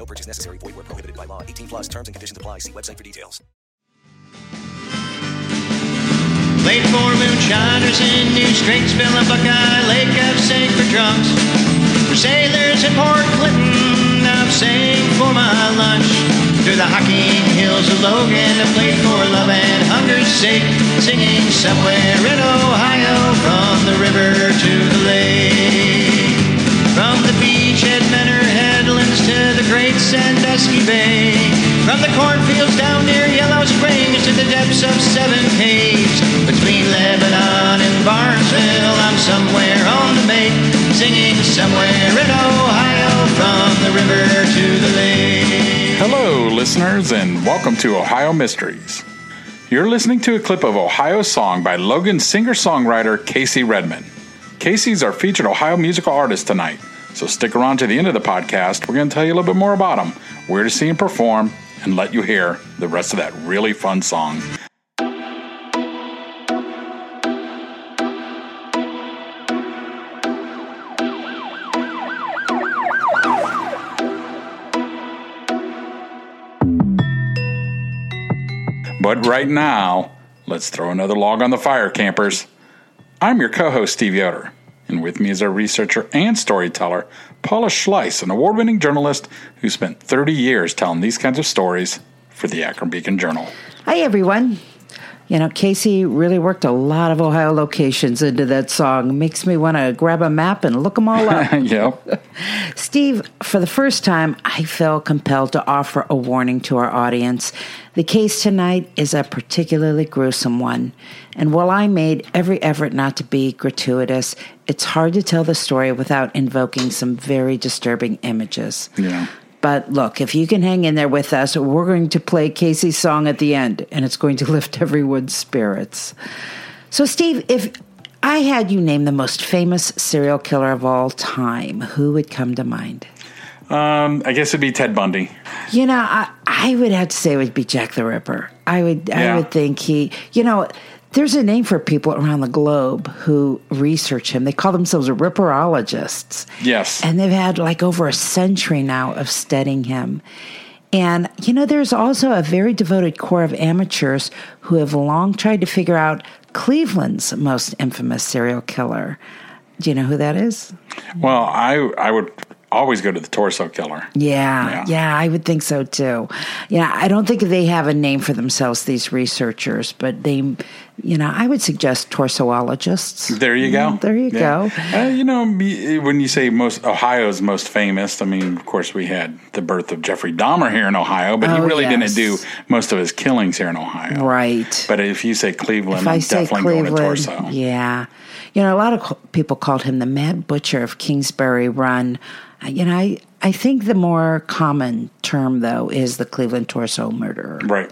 No purchase necessary. Void where prohibited by law. 18 plus terms and conditions apply. See website for details. Late for moonshiners in New Strings, fill a Buckeye Lake, I've for drunks. For sailors in Port Clinton, I've sang for my lunch. Through the Hocking Hills of Logan, I played for love and hunger's sake, singing somewhere in Ohio, from the river to the lake. Great Sandusky Bay. From the cornfields down near Yellow Springs to the depths of Seven Caves. Between Lebanon and Barnesville, I'm somewhere on the make, singing somewhere in Ohio, from the river to the lake. Hello, listeners, and welcome to Ohio Mysteries. You're listening to a clip of Ohio Song by Logan singer songwriter Casey Redman. Casey's our featured Ohio musical artist tonight, so stick around to the end of the podcast. We're going to tell you a little bit more about them, where to see him perform, and let you hear the rest of that really fun song. But right now, let's throw another log on the fire, campers. I'm your co host, Steve Yoder, and with me is our researcher and storyteller, Paula Schleis, an award winning journalist who spent 30 years telling these kinds of stories for the Akron Beacon Journal. Hi, everyone. You know, Casey really worked a lot of Ohio locations into that song. Makes me want to grab a map and look them all up. yep. Steve, for the first time, I feel compelled to offer a warning to our audience. The case tonight is a particularly gruesome one. And while I made every effort not to be gratuitous, it's hard to tell the story without invoking some very disturbing images. Yeah. But look, if you can hang in there with us, we're going to play Casey's song at the end, and it's going to lift everyone's spirits. So, Steve, if I had you name the most famous serial killer of all time, who would come to mind? Um, I guess it'd be Ted Bundy. You know, I, I would have to say it would be Jack the Ripper. I would, Yeah. I would think he. You know, there's a name for people around the globe who research him. They call themselves ripperologists. Yes. And they've had like over a century now of studying him. And, you know, there's also a very devoted core of amateurs who have long tried to figure out Cleveland's most infamous serial killer. Do you know who that is? well, I I would always go to the torso killer. Yeah, Yeah. yeah, I would think so too. Yeah, I don't think they have a name for themselves, these researchers, but they, you know, I would suggest torsoologists. There you go. there you Yeah. go. Uh, you know, when you say most Ohio's most famous, I mean, of course, we had the birth of Jeffrey Dahmer here in Ohio, but he Oh, really yes. didn't do most of his killings here in Ohio. Right. But if you say Cleveland, if I I'm say definitely going to Cleveland, torso. yeah, you know, a lot of people called him the Mad Butcher of Kingsbury Run. You know, I I think the more common term though is the Cleveland torso murderer. Right.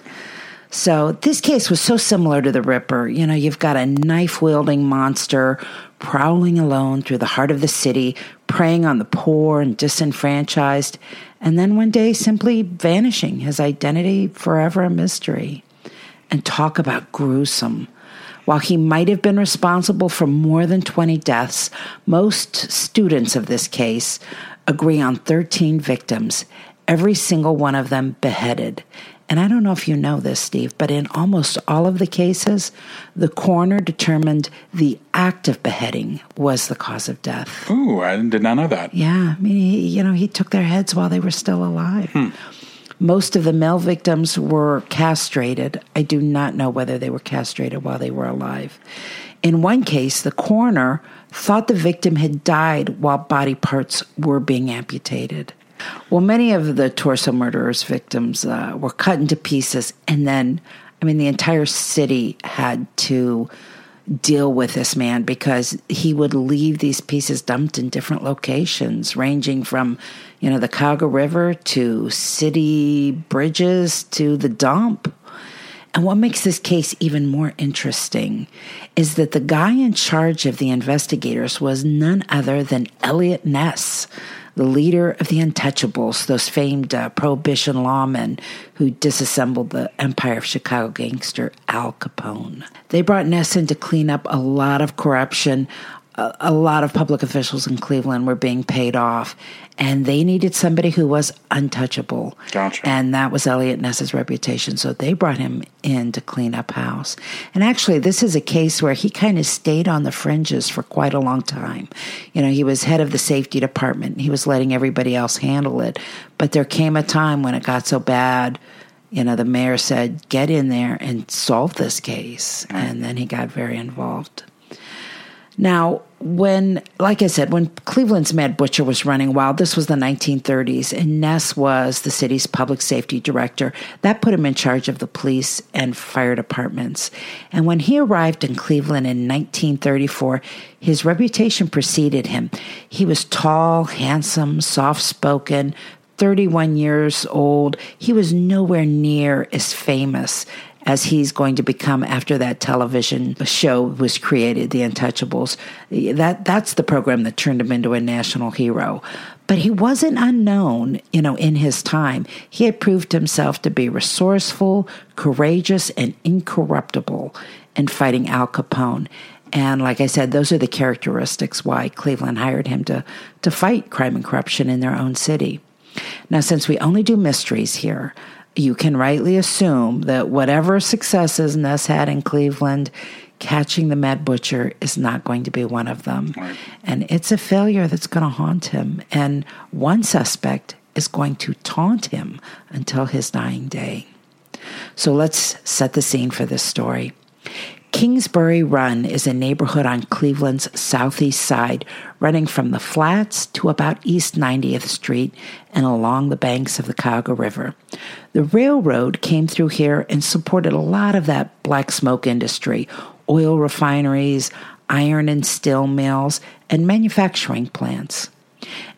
So this case was so similar to the Ripper. You know, you've got a knife wielding monster prowling alone through the heart of the city, preying on the poor and disenfranchised, and then one day simply vanishing, his identity forever a mystery. And talk about gruesome. While he might have been responsible for more than 20 deaths, most students of this case agree on 13 victims, every single one of them beheaded. And I don't know if you know this, Steve, but in almost all of the cases, the coroner determined the act of beheading was the cause of death. Ooh, I did not know that. Yeah, I mean, he, you know, he took their heads while they were still alive. Hmm. Most of the male victims were castrated. I do not know whether they were castrated while they were alive. In one case, the coroner thought the victim had died while body parts were being amputated. Well, many of the torso murderers' victims uh, were cut into pieces, and then, I mean, the entire city had to deal with this man because he would leave these pieces dumped in different locations, ranging from, you know, the Cuyahoga River to city bridges to the dump. And what makes this case even more interesting is that the guy in charge of the investigators was none other than Eliot Ness, the leader of the Untouchables, those famed uh, prohibition lawmen who disassembled the Empire of Chicago gangster Al Capone. They brought Ness in to clean up a lot of corruption. A, a lot of public officials in Cleveland were being paid off, and they needed somebody who was untouchable. Gotcha. And that was Eliot Ness's reputation. So they brought him in to clean up house. And actually, this is a case where he kind of stayed on the fringes for quite a long time. You know, he was head of the safety department, he was letting everybody else handle it. But there came a time when it got so bad. You know, the mayor said, get in there and solve this case. And then he got very involved. Now, when, like I said, when Cleveland's Mad Butcher was running wild, this was the 1930s, and Ness was the city's public safety director. That put him in charge of the police and fire departments. And when he arrived in Cleveland in 1934, his reputation preceded him. He was tall, handsome, soft spoken, 31 years old. He was nowhere near as famous as he's going to become after that television show was created, The Untouchables. That that's the program that turned him into a national hero. But he wasn't unknown, you know, in his time. He had proved himself to be resourceful, courageous, and incorruptible in fighting Al Capone. And like I said, those are the characteristics why Cleveland hired him to, to fight crime and corruption in their own city. Now, since we only do mysteries here, you can rightly assume that whatever successes Ness had in Cleveland, catching the Mad Butcher is not going to be one of them. Right. And it's a failure that's going to haunt him. And one suspect is going to taunt him until his dying day. So let's set the scene for this story. Kingsbury Run is a neighborhood on Cleveland's southeast side, running from the Flats to about East 90th Street and along the banks of the Cuyahoga River. The railroad came through here and supported a lot of that black smoke industry, oil refineries, iron and steel mills, and manufacturing plants.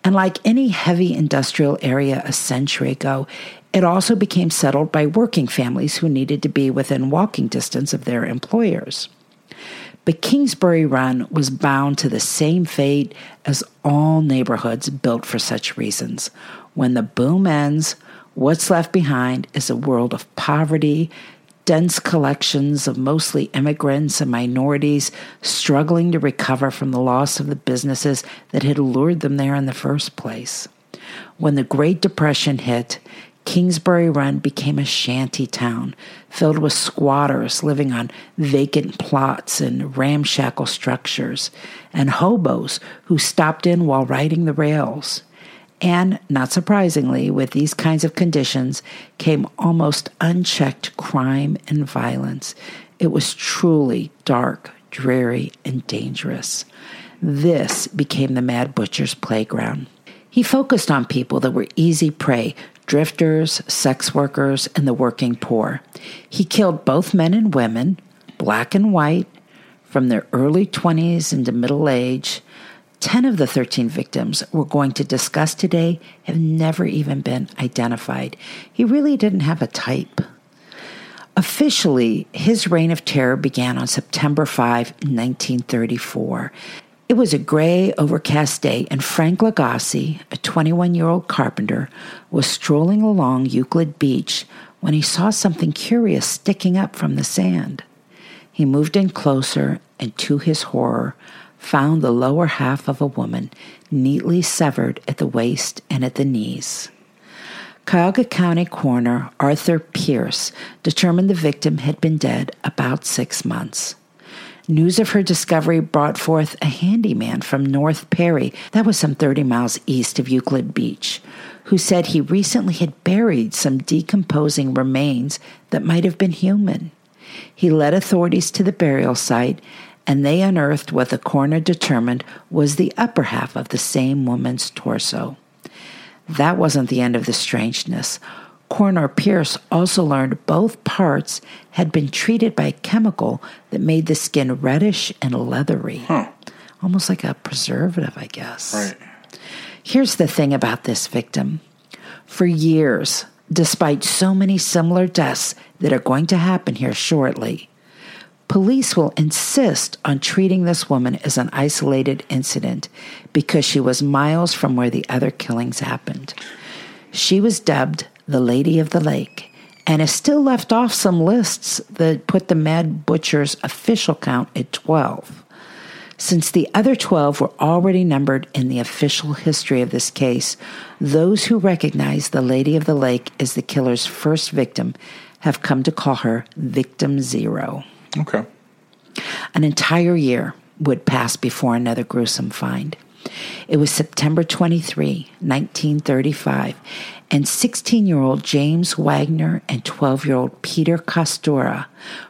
And like any heavy industrial area a century ago, it also became settled by working families who needed to be within walking distance of their employers. But Kingsbury Run was bound to the same fate as all neighborhoods built for such reasons. When the boom ends, what's left behind is a world of poverty, dense collections of mostly immigrants and minorities struggling to recover from the loss of the businesses that had lured them there in the first place. When the Great Depression hit, Kingsbury Run became a shanty town filled with squatters living on vacant plots and ramshackle structures, and hobos who stopped in while riding the rails. And, not surprisingly, with these kinds of conditions came almost unchecked crime and violence. It was truly dark, dreary, and dangerous. This became the Mad Butcher's playground. He focused on people that were easy prey drifters, sex workers, and the working poor. He killed both men and women, black and white, from their early 20s into middle age. 10 of the 13 victims we're going to discuss today have never even been identified. He really didn't have a type. Officially, his reign of terror began on September 5, 1934. It was a gray, overcast day, and Frank Lagasse, a 21 year old carpenter, was strolling along Euclid Beach when he saw something curious sticking up from the sand. He moved in closer and, to his horror, found the lower half of a woman neatly severed at the waist and at the knees. Cuyahoga County Coroner Arthur Pearce determined the victim had been dead about six months. News of her discovery brought forth a handyman from North Perry, that was some 30 miles east of Euclid Beach, who said he recently had buried some decomposing remains that might have been human. He led authorities to the burial site, and they unearthed what the coroner determined was the upper half of the same woman's torso. That wasn't the end of the strangeness. Coroner Pearce also learned both parts had been treated by a chemical that made the skin reddish and leathery. Huh. Almost like a preservative, I guess. Right. Here's the thing about this victim. For years, despite so many similar deaths that are going to happen here shortly. Police will insist on treating this woman as an isolated incident because she was miles from where the other killings happened. She was dubbed the Lady of the Lake and is still left off some lists that put the Mad Butcher's official count at 12. Since the other 12 were already numbered in the official history of this case, those who recognize the Lady of the Lake as the killer's first victim have come to call her Victim Zero. Okay. An entire year would pass before another gruesome find. It was September 23, 1935, and 16 year old James Wagner and 12 year old Peter Kostura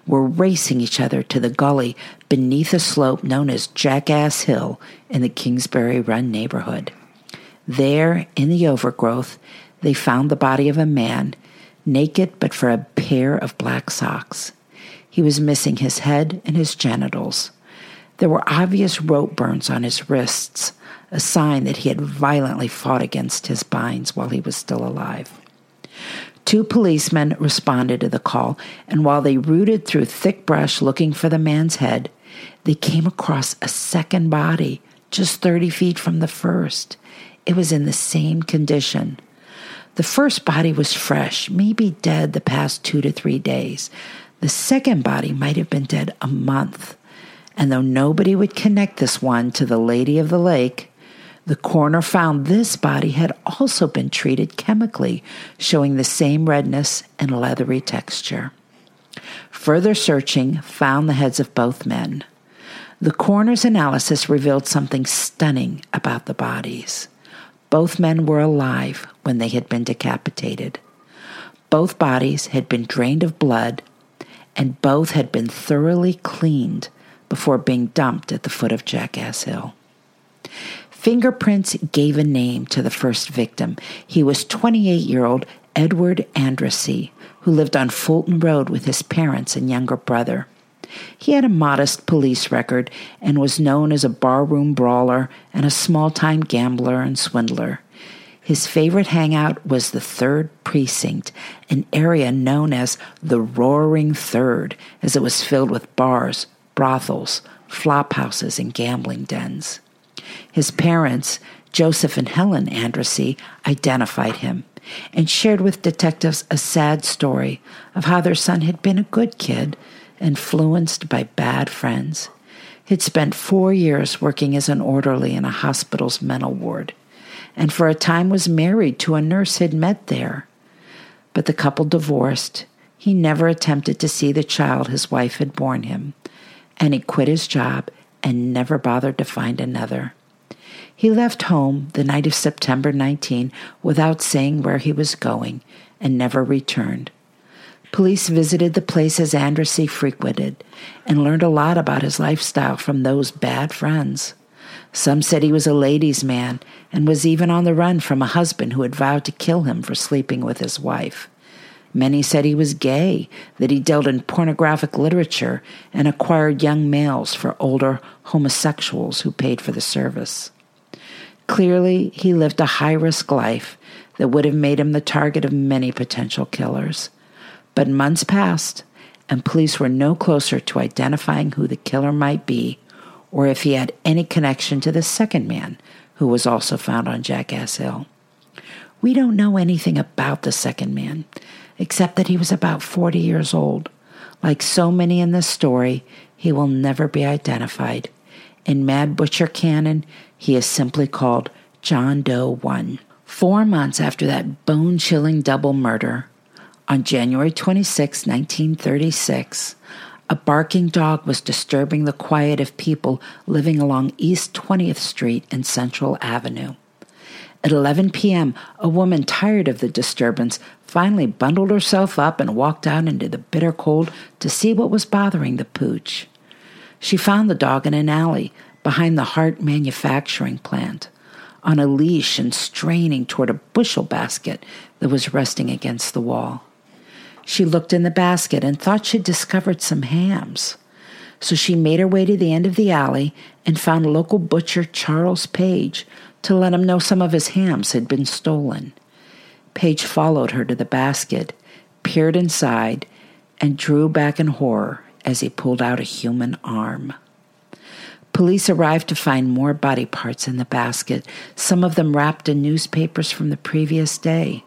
were racing each other to the gully beneath a slope known as Jackass Hill in the Kingsbury Run neighborhood. There, in the overgrowth, they found the body of a man, naked but for a pair of black socks. He was missing his head and his genitals. There were obvious rope burns on his wrists, a sign that he had violently fought against his binds while he was still alive. Two policemen responded to the call, and while they rooted through thick brush looking for the man's head, they came across a second body just 30 feet from the first. It was in the same condition. The first body was fresh, maybe dead the past two to three days. The second body might have been dead a month. And though nobody would connect this one to the Lady of the Lake, the coroner found this body had also been treated chemically, showing the same redness and leathery texture. Further searching found the heads of both men. The coroner's analysis revealed something stunning about the bodies. Both men were alive when they had been decapitated. Both bodies had been drained of blood and both had been thoroughly cleaned before being dumped at the foot of Jackass Hill. Fingerprints gave a name to the first victim. He was 28 year old Edward Andrassy, who lived on Fulton Road with his parents and younger brother. He had a modest police record and was known as a barroom brawler and a small time gambler and swindler. His favorite hangout was the Third Precinct, an area known as the Roaring Third, as it was filled with bars, brothels, flop houses, and gambling dens. His parents, Joseph and Helen Andrassy, identified him and shared with detectives a sad story of how their son had been a good kid, influenced by bad friends. He'd spent four years working as an orderly in a hospital's mental ward and for a time was married to a nurse he'd met there. But the couple divorced. He never attempted to see the child his wife had borne him, and he quit his job and never bothered to find another. He left home the night of September 19 without saying where he was going and never returned. Police visited the places Andrassy frequented and learned a lot about his lifestyle from those bad friends. Some said he was a ladies' man and was even on the run from a husband who had vowed to kill him for sleeping with his wife. Many said he was gay, that he dealt in pornographic literature and acquired young males for older homosexuals who paid for the service. Clearly, he lived a high risk life that would have made him the target of many potential killers. But months passed, and police were no closer to identifying who the killer might be or if he had any connection to the second man who was also found on Jackass Hill. We don't know anything about the second man, except that he was about 40 years old. Like so many in this story, he will never be identified. In Mad Butcher canon, he is simply called John Doe 1. Four months after that bone chilling double murder, on January 26, 1936, a barking dog was disturbing the quiet of people living along East 20th Street and Central Avenue. At 11 p.m., a woman tired of the disturbance finally bundled herself up and walked out into the bitter cold to see what was bothering the pooch. She found the dog in an alley behind the Hart manufacturing plant, on a leash and straining toward a bushel basket that was resting against the wall. She looked in the basket and thought she'd discovered some hams. So she made her way to the end of the alley and found local butcher Charles Page to let him know some of his hams had been stolen. Page followed her to the basket, peered inside, and drew back in horror as he pulled out a human arm. Police arrived to find more body parts in the basket, some of them wrapped in newspapers from the previous day.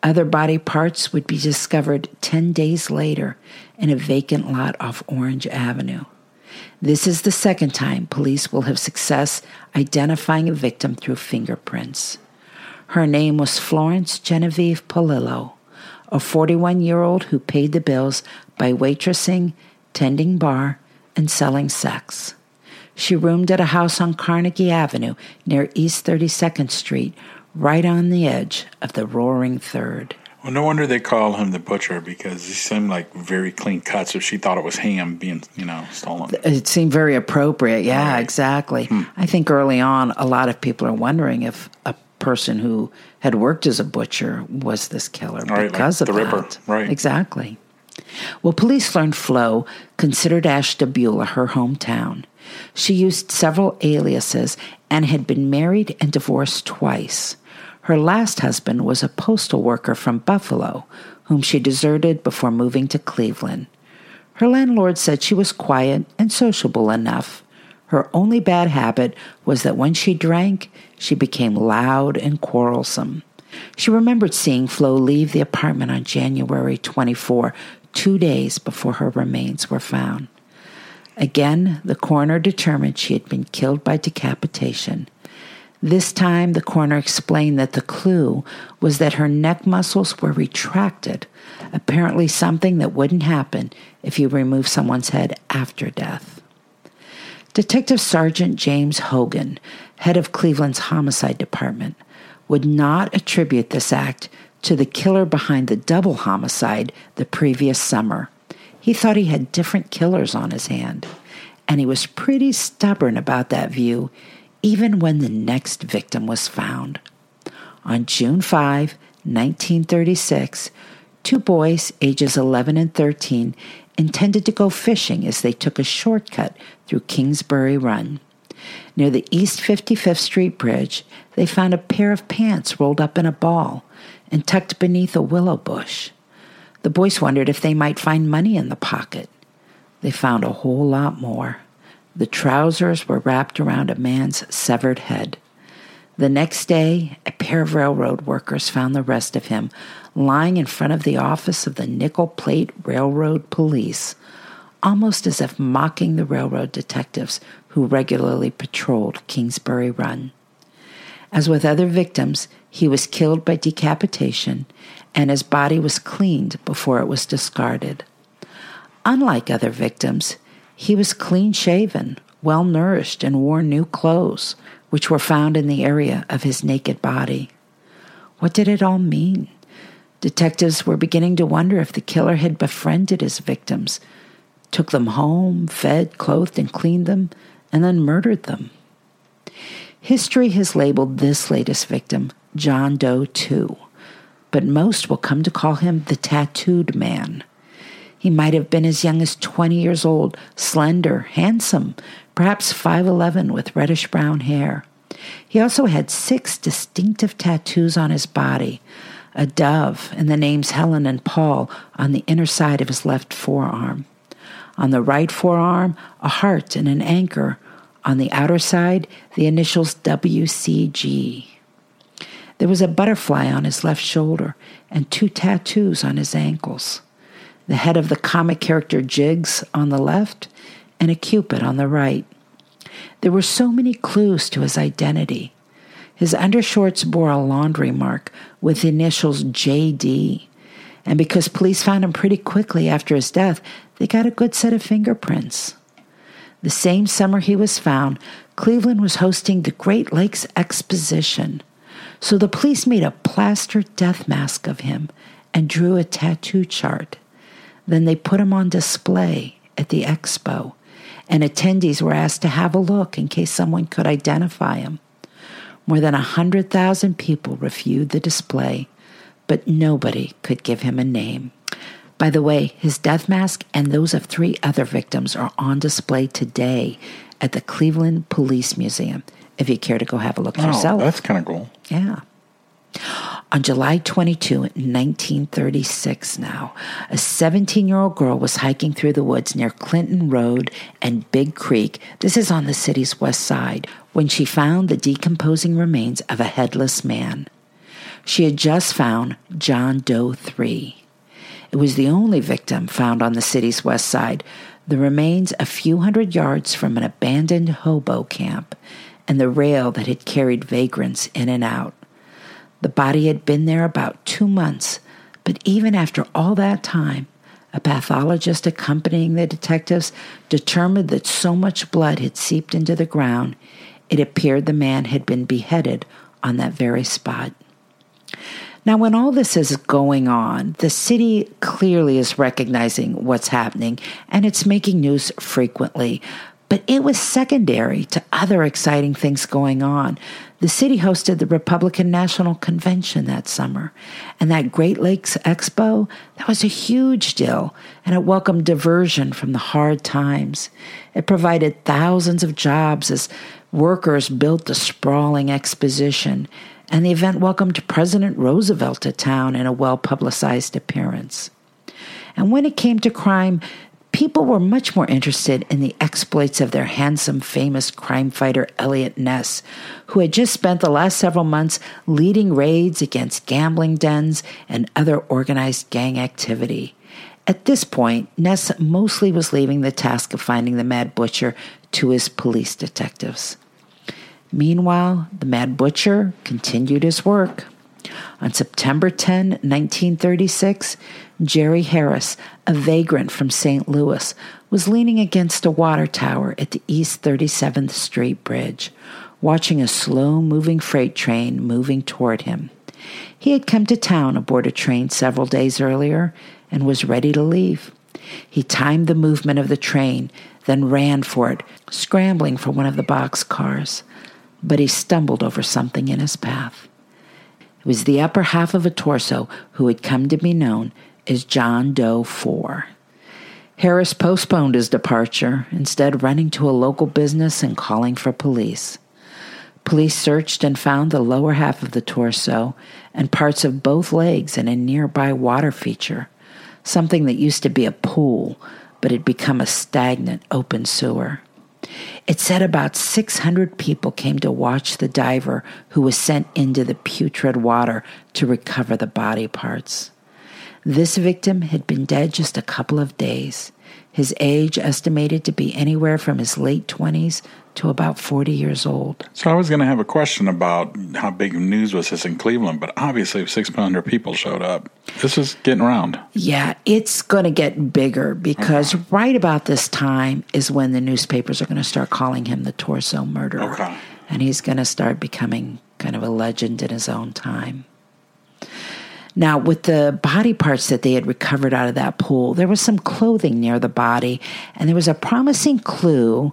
Other body parts would be discovered 10 days later in a vacant lot off Orange Avenue. This is the second time police will have success identifying a victim through fingerprints. Her name was Florence Genevieve Polillo, a 41 year old who paid the bills by waitressing, tending bar, and selling sex. She roomed at a house on Carnegie Avenue near East 32nd Street, right on the edge of the roaring third. Well, no wonder they call him the butcher because he seemed like very clean cut. So she thought it was ham being, you know, stolen. It seemed very appropriate. Yeah, right. exactly. Hmm. I think early on, a lot of people are wondering if a person who had worked as a butcher was this killer right, because like of the that. Ripper. Right. Exactly. Well, police learned Flo considered Ashtabula her hometown. She used several aliases and had been married and divorced twice. Her last husband was a postal worker from Buffalo, whom she deserted before moving to Cleveland. Her landlord said she was quiet and sociable enough. Her only bad habit was that when she drank, she became loud and quarrelsome. She remembered seeing Flo leave the apartment on January 24, two days before her remains were found. Again, the coroner determined she had been killed by decapitation. This time, the coroner explained that the clue was that her neck muscles were retracted, apparently something that wouldn't happen if you remove someone's head after death. Detective Sergeant James Hogan, head of Cleveland's homicide department, would not attribute this act to the killer behind the double homicide the previous summer. He thought he had different killers on his hand, and he was pretty stubborn about that view, even when the next victim was found. On June 5, 1936, two boys, ages 11 and 13, intended to go fishing as they took a shortcut through Kingsbury Run. Near the East 55th Street Bridge, they found a pair of pants rolled up in a ball and tucked beneath a willow bush. The boys wondered if they might find money in the pocket. They found a whole lot more. The trousers were wrapped around a man's severed head. The next day, a pair of railroad workers found the rest of him lying in front of the office of the Nickel Plate Railroad Police, almost as if mocking the railroad detectives who regularly patrolled Kingsbury Run. As with other victims, he was killed by decapitation and his body was cleaned before it was discarded. Unlike other victims, he was clean shaven, well nourished, and wore new clothes, which were found in the area of his naked body. What did it all mean? Detectives were beginning to wonder if the killer had befriended his victims, took them home, fed, clothed, and cleaned them, and then murdered them. History has labeled this latest victim John Doe 2 but most will come to call him the tattooed man. He might have been as young as 20 years old, slender, handsome, perhaps 5'11 with reddish brown hair. He also had six distinctive tattoos on his body a dove and the names Helen and Paul on the inner side of his left forearm. On the right forearm, a heart and an anchor. On the outer side, the initials WCG. There was a butterfly on his left shoulder and two tattoos on his ankles the head of the comic character Jiggs on the left and a cupid on the right. There were so many clues to his identity. His undershorts bore a laundry mark with the initials JD, and because police found him pretty quickly after his death, they got a good set of fingerprints. The same summer he was found, Cleveland was hosting the Great Lakes Exposition. So the police made a plaster death mask of him and drew a tattoo chart. Then they put him on display at the expo, and attendees were asked to have a look in case someone could identify him. More than a 100,000 people reviewed the display, but nobody could give him a name. By the way, his death mask and those of three other victims are on display today at the Cleveland Police Museum if you care to go have a look oh, yourself. That's kind of cool. Yeah. On July 22, 1936, now, a 17 year old girl was hiking through the woods near Clinton Road and Big Creek. This is on the city's west side, when she found the decomposing remains of a headless man. She had just found John Doe 3. It was the only victim found on the city's west side, the remains a few hundred yards from an abandoned hobo camp and the rail that had carried vagrants in and out. The body had been there about two months, but even after all that time, a pathologist accompanying the detectives determined that so much blood had seeped into the ground, it appeared the man had been beheaded on that very spot. Now, when all this is going on, the city clearly is recognizing what's happening and it's making news frequently. But it was secondary to other exciting things going on. The city hosted the Republican National Convention that summer, and that Great Lakes Expo, that was a huge deal, and it welcomed diversion from the hard times. It provided thousands of jobs as workers built the sprawling exposition, and the event welcomed President Roosevelt to town in a well publicized appearance. And when it came to crime, people were much more interested in the exploits of their handsome, famous crime fighter Eliot Ness, who had just spent the last several months leading raids against gambling dens and other organized gang activity. At this point, Ness mostly was leaving the task of finding the Mad Butcher to his police detectives. Meanwhile, the Mad Butcher continued his work. On September 10, 1936, Jerry Harris, a vagrant from St. Louis, was leaning against a water tower at the East 37th Street Bridge, watching a slow moving freight train moving toward him. He had come to town aboard a train several days earlier and was ready to leave. He timed the movement of the train, then ran for it, scrambling for one of the box cars. But he stumbled over something in his path. It was the upper half of a torso who had come to be known as John Doe 4. Harris postponed his departure, instead, running to a local business and calling for police. Police searched and found the lower half of the torso and parts of both legs in a nearby water feature, something that used to be a pool but had become a stagnant open sewer. It said about 600 people came to watch the diver who was sent into the putrid water to recover the body parts. This victim had been dead just a couple of days, his age estimated to be anywhere from his late 20s to about 40 years old. So I was going to have a question about how big news was this in Cleveland, but obviously 600 people showed up, this is getting around. Yeah, it's going to get bigger because okay. right about this time is when the newspapers are going to start calling him the torso murderer. Okay. And he's going to start becoming kind of a legend in his own time. Now, with the body parts that they had recovered out of that pool, there was some clothing near the body, and there was a promising clue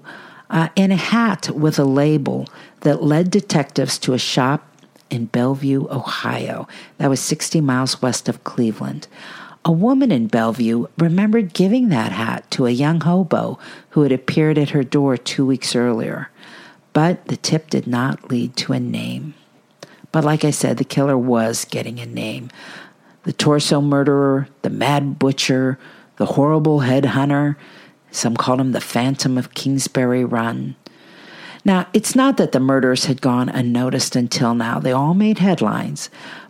uh, in a hat with a label that led detectives to a shop in Bellevue, Ohio. That was 60 miles west of Cleveland. A woman in Bellevue remembered giving that hat to a young hobo who had appeared at her door two weeks earlier. But the tip did not lead to a name. But like I said, the killer was getting a name. The torso murderer, the mad butcher, the horrible headhunter. Some called him the Phantom of Kingsbury Run. Now, it's not that the murders had gone unnoticed until now. They all made headlines.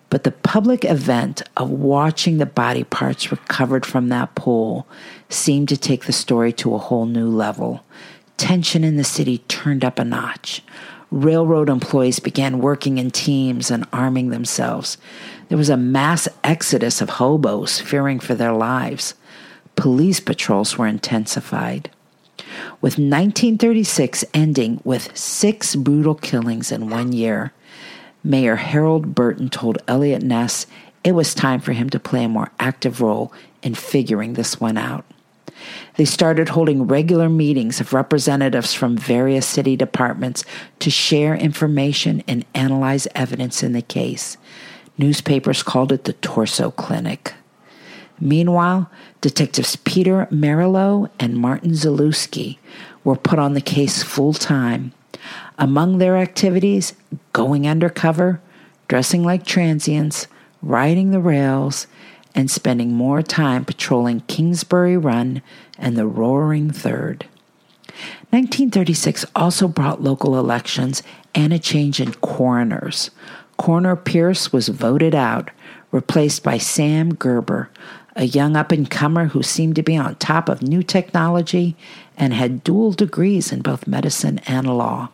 But the public event of watching the body parts recovered from that pool seemed to take the story to a whole new level. Tension in the city turned up a notch railroad employees began working in teams and arming themselves. There was a mass exodus of hobos fearing for their lives. Police patrols were intensified. With 1936 ending with six brutal killings in one year, Mayor Harold Burton told Eliot Ness it was time for him to play a more active role in figuring this one out. They started holding regular meetings of representatives from various city departments to share information and analyze evidence in the case. Newspapers called it the Torso Clinic. Meanwhile, detectives Peter Merylo and Martin Zalewski were put on the case full time. Among their activities, going undercover, dressing like transients, riding the rails, and spending more time patrolling Kingsbury Run and the Roaring Third. 1936 also brought local elections and a change in coroners. Coroner Pearce was voted out, replaced by Sam Gerber, a young up and comer who seemed to be on top of new technology and had dual degrees in both medicine and law.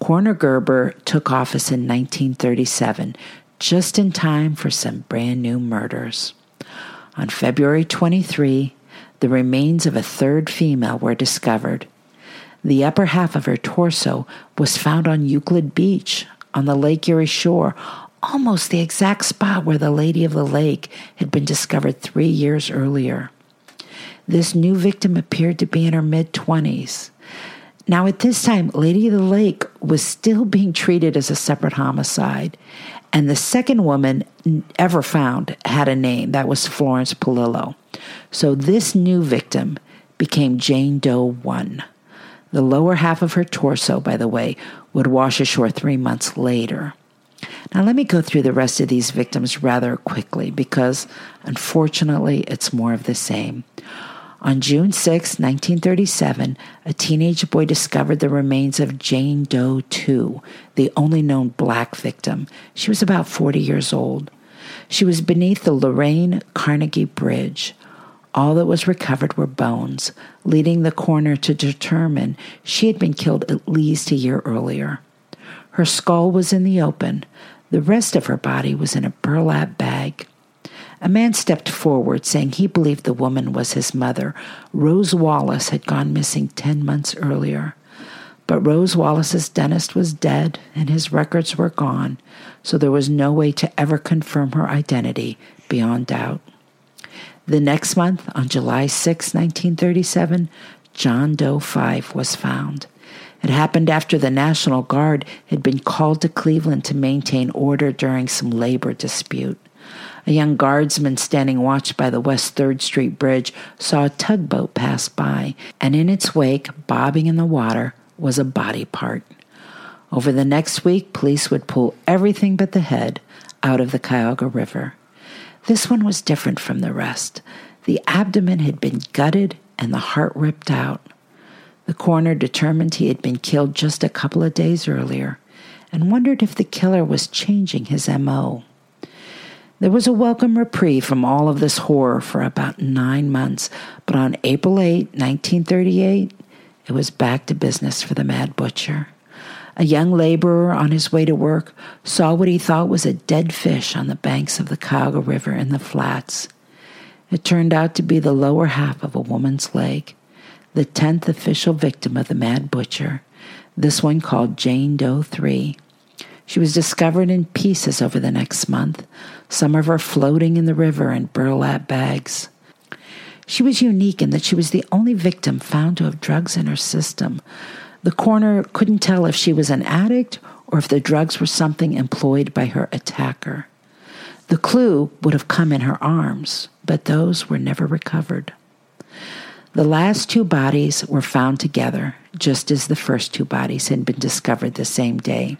Coroner Gerber took office in 1937, just in time for some brand new murders. On February 23, the remains of a third female were discovered. The upper half of her torso was found on Euclid Beach on the Lake Erie shore, almost the exact spot where the Lady of the Lake had been discovered three years earlier. This new victim appeared to be in her mid 20s. Now, at this time, Lady of the Lake was still being treated as a separate homicide, and the second woman ever found had a name that was Florence Polillo. So this new victim became Jane Doe 1. The lower half of her torso, by the way, would wash ashore three months later. Now, let me go through the rest of these victims rather quickly because, unfortunately, it's more of the same. On June 6, 1937, a teenage boy discovered the remains of Jane Doe 2, the only known black victim. She was about 40 years old. She was beneath the Lorain Carnegie Bridge. All that was recovered were bones, leading the coroner to determine she had been killed at least a year earlier. Her skull was in the open. The rest of her body was in a burlap bag. A man stepped forward saying he believed the woman was his mother. Rose Wallace had gone missing 10 months earlier. But Rose Wallace's dentist was dead and his records were gone, so there was no way to ever confirm her identity beyond doubt. The next month, on July 6, 1937, John Doe 5 was found. It happened after the National Guard had been called to Cleveland to maintain order during some labor dispute. A young guardsman standing watch by the West 3rd Street Bridge saw a tugboat pass by, and in its wake, bobbing in the water, was a body part. Over the next week, police would pull everything but the head out of the Cuyahoga River. This one was different from the rest. The abdomen had been gutted and the heart ripped out. The coroner determined he had been killed just a couple of days earlier and wondered if the killer was changing his MO. There was a welcome reprieve from all of this horror for about nine months, but on April 8, 1938, it was back to business for the Mad Butcher. A young laborer on his way to work saw what he thought was a dead fish on the banks of the Cuyahoga River in the flats. It turned out to be the lower half of a woman's leg, the tenth official victim of the Mad Butcher, this one called Jane Doe 3. She was discovered in pieces over the next month, some of her floating in the river in burlap bags. She was unique in that she was the only victim found to have drugs in her system. The coroner couldn't tell if she was an addict or if the drugs were something employed by her attacker. The clue would have come in her arms, but those were never recovered. The last two bodies were found together, just as the first two bodies had been discovered the same day.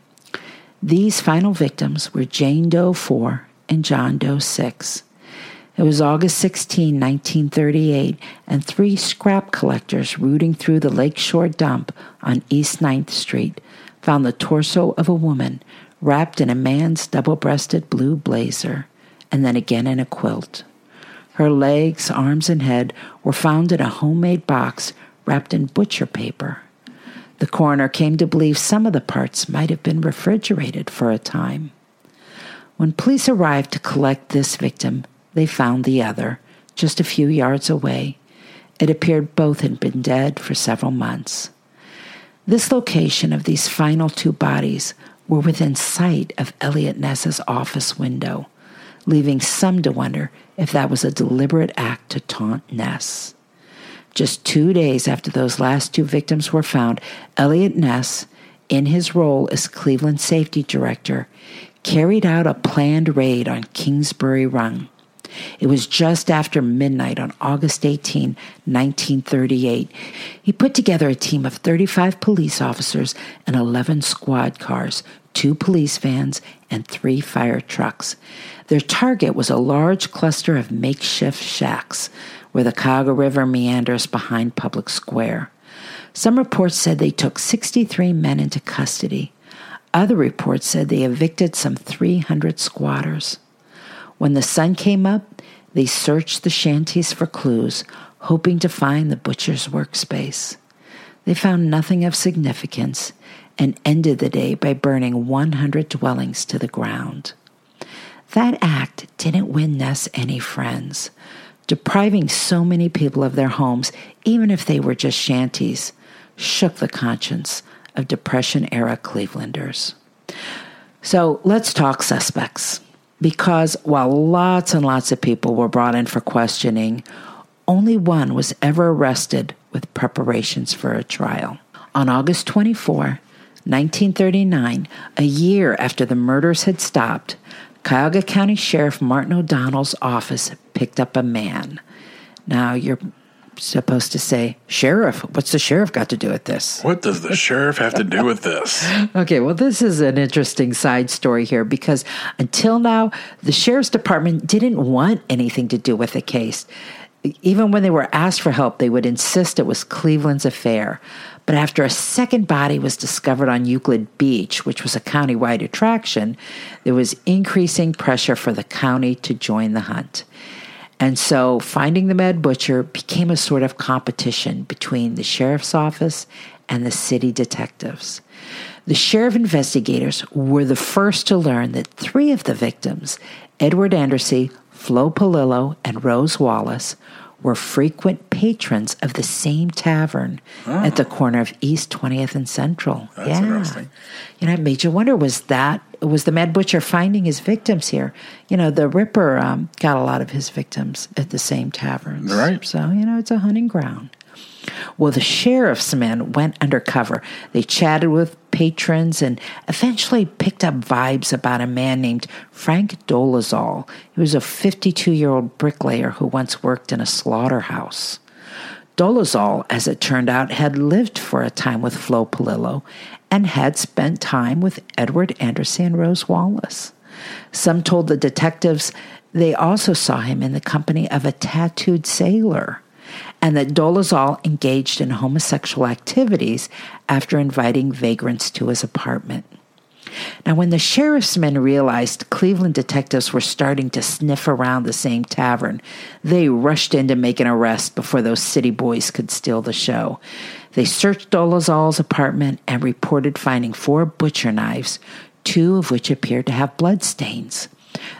These final victims were Jane Doe 4 and John Doe 6. It was August 16, 1938, and three scrap collectors rooting through the lakeshore dump on East 9th Street found the torso of a woman wrapped in a man's double breasted blue blazer and then again in a quilt. Her legs, arms, and head were found in a homemade box wrapped in butcher paper. The coroner came to believe some of the parts might have been refrigerated for a time. When police arrived to collect this victim, they found the other, just a few yards away. It appeared both had been dead for several months. This location of these final two bodies were within sight of Eliot Ness's office window, leaving some to wonder if that was a deliberate act to taunt Ness. Just two days after those last two victims were found, Eliot Ness, in his role as Cleveland safety director, carried out a planned raid on Kingsbury Run. It was just after midnight on August 18, 1938. He put together a team of 35 police officers and 11 squad cars, two police vans, and three fire trucks. Their target was a large cluster of makeshift shacks where the Cuyahoga River meanders behind Public Square. Some reports said they took 63 men into custody. Other reports said they evicted some 300 squatters. When the sun came up, they searched the shanties for clues, hoping to find the butcher's workspace. They found nothing of significance and ended the day by burning 100 dwellings to the ground. That act didn't win Ness any friends. Depriving so many people of their homes, even if they were just shanties, shook the conscience of Depression era Clevelanders. So let's talk suspects. Because while lots and lots of people were brought in for questioning, only one was ever arrested with preparations for a trial. On August 24, 1939, a year after the murders had stopped, Cuyahoga County Sheriff Martin O'Donnell's office picked up a man. Now, you're supposed to say, Sheriff, what's the sheriff got to do with this? What does the sheriff have to do with this? Okay, well, this is an interesting side story here because until now, the sheriff's department didn't want anything to do with the case. Even when they were asked for help, they would insist it was Cleveland's affair. But after a second body was discovered on Euclid Beach, which was a county-wide attraction, there was increasing pressure for the county to join the hunt. And so finding the Mad Butcher became a sort of competition between the sheriff's office and the city detectives. The sheriff investigators were the first to learn that three of the victims, Edward Andassy, Flo Polillo, and Rose Wallace, were frequent patrons of the same tavern oh. at the ah. corner of East 20th and Central. That's yeah. interesting. You know, it made you wonder was that, was the Mad Butcher finding his victims here? You know, the Ripper um, got a lot of his victims at the same taverns. Right. So, you know, it's a hunting ground. Well, the sheriff's men went undercover. They chatted with patrons and eventually picked up vibes about a man named Frank Dolezal. He was a 52 year old bricklayer who once worked in a slaughterhouse. Dolezal, as it turned out, had lived for a time with Flo Polillo and had spent time with Edward Anderson and Rose Wallace. Some told the detectives they also saw him in the company of a tattooed sailor and that Dolezal engaged in homosexual activities after inviting vagrants to his apartment. Now, when the sheriff's men realized Cleveland detectives were starting to sniff around the same tavern, they rushed in to make an arrest before those city boys could steal the show. They searched Dolezal's apartment and reported finding four butcher knives, two of which appeared to have bloodstains.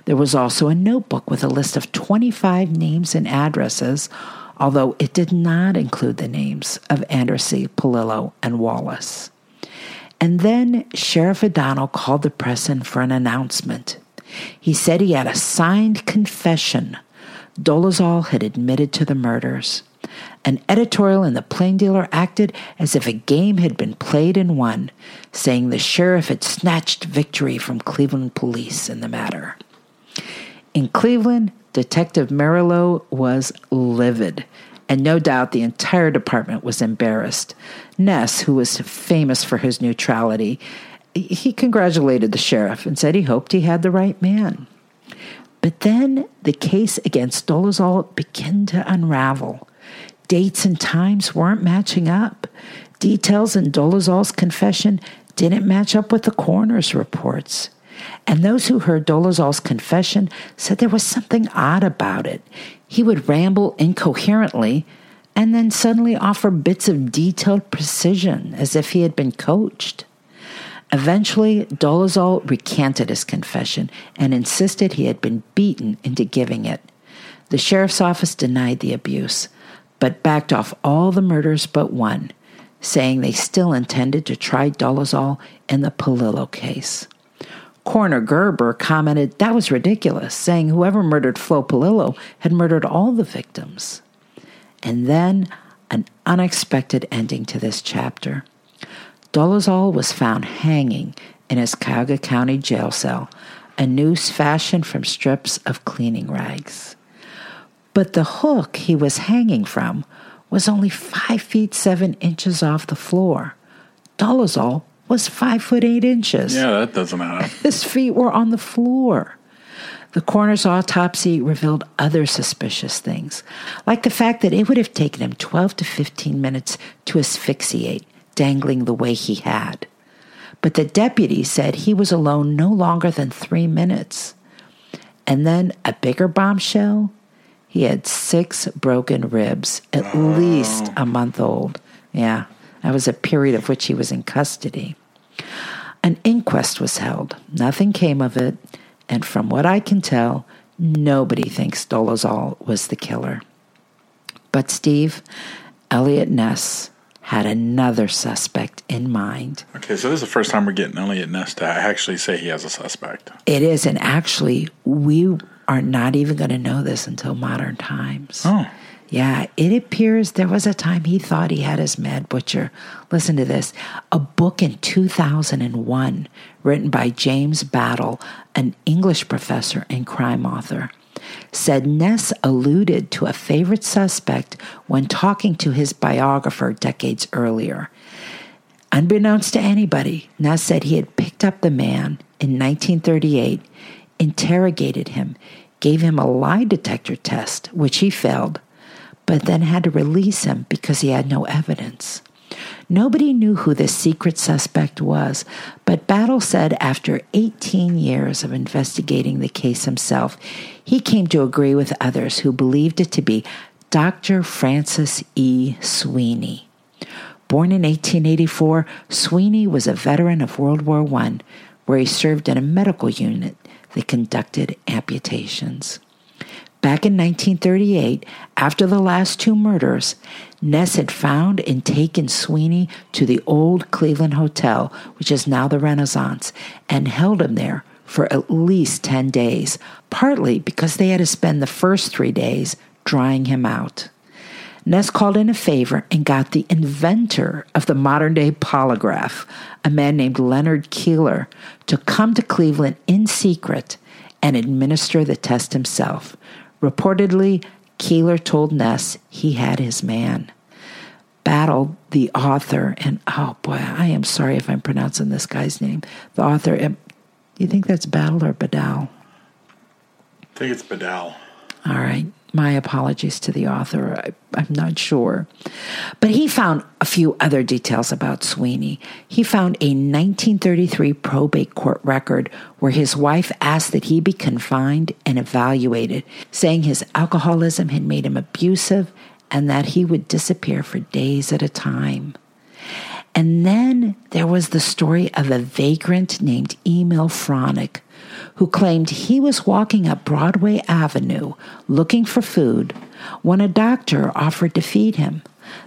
There was also a notebook with a list of 25 names and addresses, although it did not include the names of Andassy, Polillo, and Wallace. And then Sheriff O'Donnell called the press in for an announcement. He said he had a signed confession. Dolezal had admitted to the murders. An editorial in the Plain Dealer acted as if a game had been played and won, saying the sheriff had snatched victory from Cleveland police in the matter. In Cleveland, Detective Merylo was livid, and no doubt the entire department was embarrassed. Ness, who was famous for his neutrality, he congratulated the sheriff and said he hoped he had the right man. But then the case against Dolezal began to unravel. Dates and times weren't matching up. Details in Dolezal's confession didn't match up with the coroner's reports. And those who heard Dolezal's confession said there was something odd about it. He would ramble incoherently and then suddenly offer bits of detailed precision as if he had been coached. Eventually, Dolezal recanted his confession and insisted he had been beaten into giving it. The sheriff's office denied the abuse, but backed off all the murders but one, saying they still intended to try Dolezal in the Polillo case. Coroner Gerber commented that was ridiculous, saying whoever murdered Flo Polillo had murdered all the victims. And then an unexpected ending to this chapter. Dolezal was found hanging in his Cuyahoga County jail cell, a noose fashioned from strips of cleaning rags. But the hook he was hanging from was only five feet seven inches off the floor. Dolezal was five foot eight inches. Yeah, that doesn't add His feet were on the floor. The coroner's autopsy revealed other suspicious things, like the fact that it would have taken him 12 to 15 minutes to asphyxiate, dangling the way he had. But the deputy said he was alone no longer than three minutes. And then a bigger bombshell he had six broken ribs, at least a month old. Yeah, that was a period of which he was in custody. An inquest was held. Nothing came of it, and from what I can tell, nobody thinks Dolezal was the killer. But Steve, Eliot Ness had another suspect in mind. Okay, so this is the first time we're getting Eliot Ness to actually say he has a suspect. It is, and actually, we are not even going to know this until modern times. Oh. Yeah, it appears there was a time he thought he had his mad butcher. Listen to this a book in 2001 written by James Battle, an English professor and crime author, said Ness alluded to a favorite suspect when talking to his biographer decades earlier. Unbeknownst to anybody, Ness said he had picked up the man in 1938, interrogated him, gave him a lie detector test, which he failed, but then had to release him because he had no evidence. Nobody knew who this secret suspect was, but Battle said after 18 years of investigating the case himself, he came to agree with others who believed it to be Dr. Francis E. Sweeney. Born in 1884, Sweeney was a veteran of World War I, where he served in a medical unit that conducted amputations. Back in 1938, after the last two murders, Ness had found and taken Sweeney to the old Cleveland Hotel, which is now the Renaissance, and held him there for at least 10 days, partly because they had to spend the first three days drying him out. Ness called in a favor and got the inventor of the modern day polygraph, a man named Leonard Keeler, to come to Cleveland in secret and administer the test himself. Reportedly, Keeler told Ness he had his man. Battle, the author, and oh boy, I am sorry if I'm pronouncing this guy's name. The author, do you think that's Battle or Badal? I think it's Badal. All right. My apologies to the author. I, am not sure. But he found a few other details about Sweeney. He found a 1933 probate court record where his wife asked that he be confined and evaluated, saying his alcoholism had made him abusive and that he would disappear for days at a time. And then there was the story of a vagrant named Emil Fronek who claimed he was walking up Broadway Avenue looking for food when a doctor offered to feed him.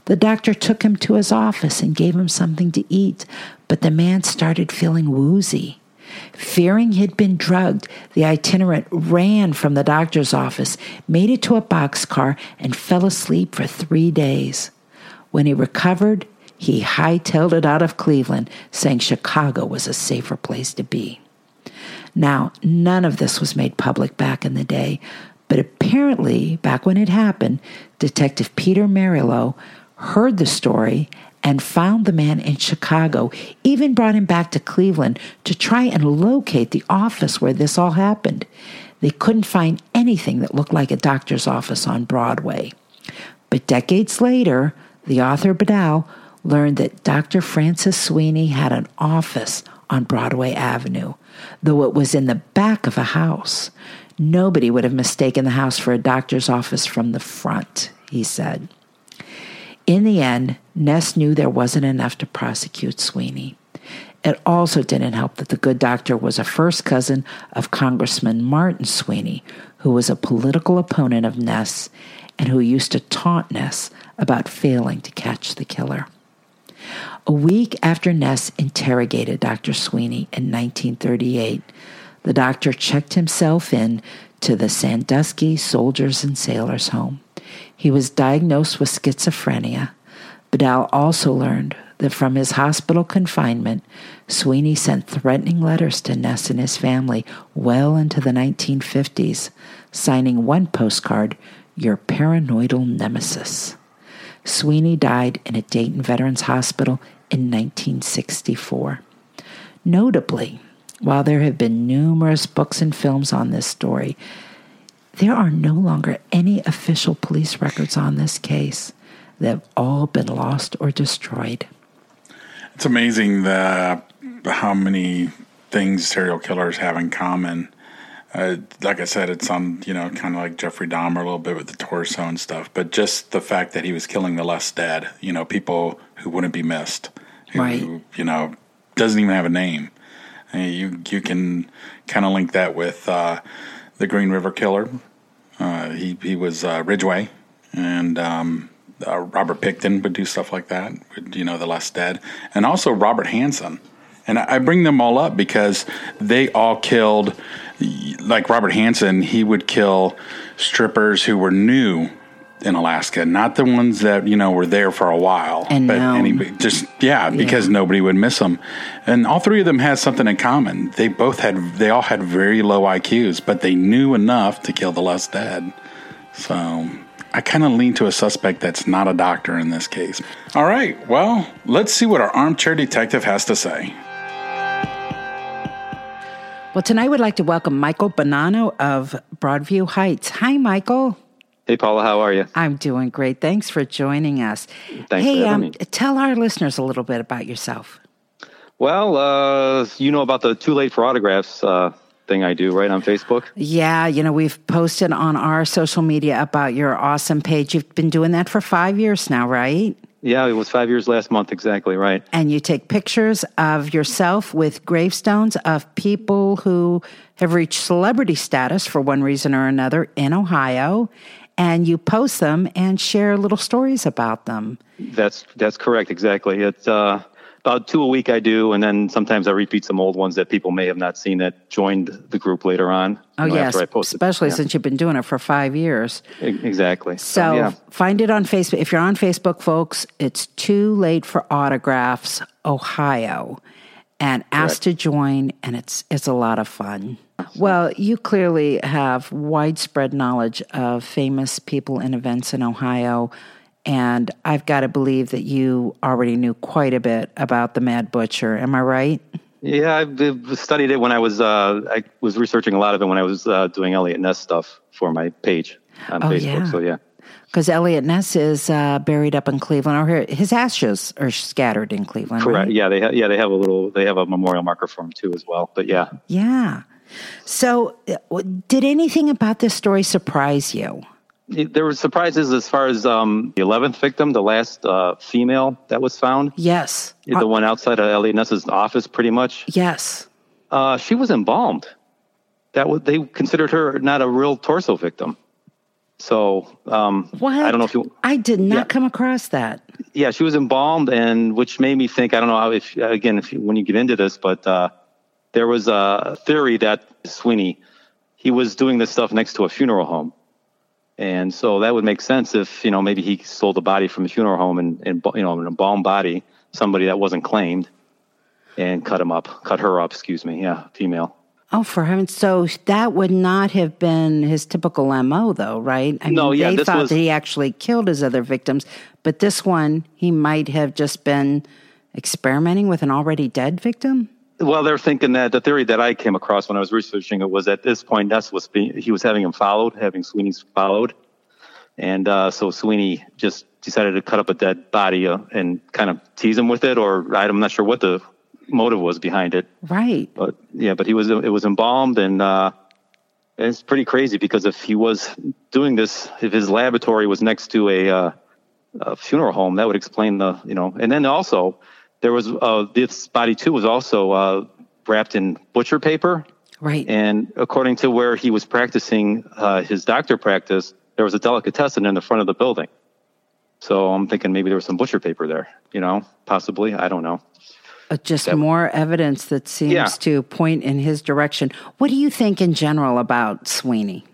The doctor took him to his office and gave him something to eat, but the man started feeling woozy. Fearing he'd been drugged, the itinerant ran from the doctor's office, made it to a boxcar, and fell asleep for three days. When he recovered, he hightailed it out of Cleveland, saying Chicago was a safer place to be. Now, none of this was made public back in the day, but apparently, back when it happened, Detective Peter Merylo heard the story and found the man in Chicago, even brought him back to Cleveland to try and locate the office where this all happened. They couldn't find anything that looked like a doctor's office on Broadway. But decades later, the author Badal learned that Dr. Francis Sweeney had an office on Broadway Avenue, though it was in the back of a house. Nobody would have mistaken the house for a doctor's office from the front, he said. In the end, Ness knew there wasn't enough to prosecute Sweeney. It also didn't help that the good doctor was a first cousin of Congressman Martin Sweeney, who was a political opponent of Ness and who used to taunt Ness about failing to catch the killer. A week after Ness interrogated Dr. Sweeney in 1938, the doctor checked himself in to the Sandusky Soldiers and Sailors Home. He was diagnosed with schizophrenia. Bedell also learned that from his hospital confinement, Sweeney sent threatening letters to Ness and his family well into the 1950s, signing one postcard, Your Paranoidal Nemesis. Sweeney died in a Dayton Veterans Hospital in 1964. Notably, while there have been numerous books and films on this story, there are no longer any official police records on this case. They've all been lost or destroyed. It's amazing the how many things serial killers have in common. Uh, like I said, it's on you know kind of like Jeffrey Dahmer a little bit with the torso and stuff, but just the fact that he was killing the less dead, you know, people who wouldn't be missed, who, Right. you know, doesn't even have a name. Uh, You you can kind of link that with uh, the Green River Killer. Uh, he he was uh, Ridgway, and um, uh, Robert Pickton would do stuff like that. with, You know, the less dead, and also Robert Hansen. And I I bring them all up because they all killed, like Robert Hansen, he would kill strippers who were new in Alaska, not the ones that you know were there for a while, And but known. anybody, just yeah, because nobody would miss them. And all three of them had something in common. They both had, they all had very low IQs, but they knew enough to kill the less dead. So I kind of lean to a suspect that's not a doctor in this case. All right, well, let's see what our armchair detective has to say. Well, tonight we'd like to welcome Michael Bonanno of Broadview Heights. Hi, Michael. Hey, Paula, how are you? I'm doing great. Thanks for joining us. Thanks hey, for having um, tell our listeners a little bit about yourself. Well, uh, you know about the too late for autographs uh, thing I do, right, on Facebook? Yeah, you know, we've posted on our social media about your awesome page. You've been doing that for five years now, right? Yeah, it was five years last month, exactly, right. And you take pictures of yourself with gravestones of people who have reached celebrity status for one reason or another in Ohio. And you post them and share little stories about them. That's that's correct, exactly. It's uh, about two a week I do, and then sometimes I repeat some old ones that people may have not seen that joined the group later on. Oh, you know, yes, after I posted. especially Yeah, since you've been doing it for five years. exactly. So yeah, find it on Facebook. If you're on Facebook, folks, it's Too Late for Autographs, Ohio, and ask to join, and it's it's a lot of fun. Well, you clearly have widespread knowledge of famous people and events in Ohio, and I've got to believe that you already knew quite a bit about the Mad Butcher. Am I right? yeah, I've, I've studied it when I was uh, I was researching a lot of it when I was uh, doing Eliot Ness stuff for my page on Oh, Facebook. yeah. So yeah. Because Eliot Ness is uh, buried up in Cleveland, or his ashes are scattered in Cleveland. Correct. right? Yeah, they ha- yeah they have a little they have a memorial marker for him too as well. But yeah, Yeah. So, uh, did anything about this story surprise you? There were surprises as far as um, the eleventh victim, the last uh, female that was found, Yes. Uh, the one outside of Eliot Ness's office, pretty much. yes. Uh, she was embalmed. That was, they considered her not a real torso victim. So um? I don't know if you. I did not Yeah. come across that. Yeah, she was embalmed, and which made me think. I don't know how if again if you, when you get into this, but uh, there was a theory that Sweeney he was doing this stuff next to a funeral home, and so that would make sense if you know maybe he stole the body from the funeral home and, and you know an embalmed body, somebody that wasn't claimed, and cut him up, cut her up. Excuse me, yeah, female. Oh, for heaven's so that would not have been his typical MO, though, right? I No, mean, yeah, they thought was- that he actually killed his other victims, but this one, he might have just been experimenting with an already dead victim. Well, they're thinking that the theory that I came across when I was researching it was at this point Ness was being, he was having him followed, having Sweeney's followed, and uh, so Sweeney just decided to cut up a dead body uh, and kind of tease him with it, or I'm not sure what the motive was behind it, Right. but yeah, but he was it was embalmed and. Uh, it's pretty crazy because if he was doing this, if his laboratory was next to a, uh, a funeral home, that would explain the, you know, and then also there was, uh, this body too was also, uh, wrapped in butcher paper. Right. And according to where he was practicing, uh, his doctor practice, there was a delicatessen in the front of the building. So I'm thinking maybe there was some butcher paper there, you know, possibly. I don't know. Uh, just more evidence that seems Yeah. to point in his direction. What do you think in general about Sweeney?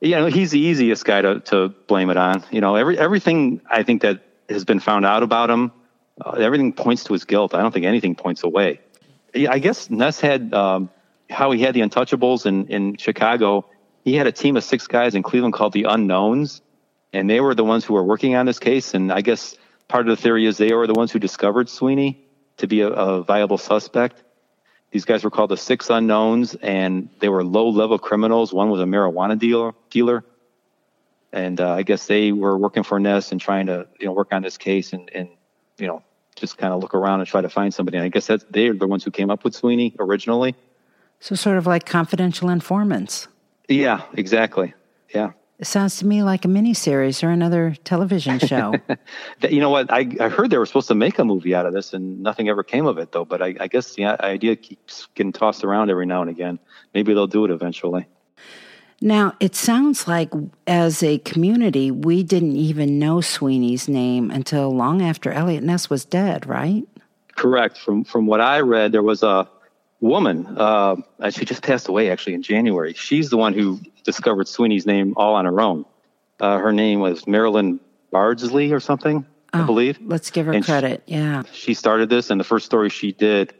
Yeah, he's the easiest guy to, to blame it on. You know, every everything I think that has been found out about him, uh, everything points to his guilt. I don't think anything points away. I guess Ness had um, how he had the Untouchables in in Chicago. He had a team of six guys in Cleveland called the Unknowns, and they were the ones who were working on this case. And I guess part of the theory is they were the ones who discovered Sweeney to be a, a viable suspect. These guys were called the Six Unknowns, and they were low level criminals. One was a marijuana dealer, dealer, and uh, I guess they were working for Ness and trying to you know work on this case and and you know just kind of look around and try to find somebody. And I guess that's they're the ones who came up with Sweeney originally. So, sort of like confidential informants. Yeah, exactly. Yeah. It sounds to me like a miniseries or another television show. you know what? I, I heard they were supposed to make a movie out of this, and nothing ever came of it, though. But I, I guess the idea keeps getting tossed around every now and again. Maybe they'll do it eventually. Now, it sounds like as a community, we didn't even know Sweeney's name until long after Eliot Ness was dead, right? Correct. From from what I read, there was a woman. Uh, she just passed away actually in January. She's the one who discovered Sweeney's name all on her own. Uh, her name was Marilyn Bardsley or something, oh, I believe. Let's give her and credit. She, yeah. She started this, and the first story she did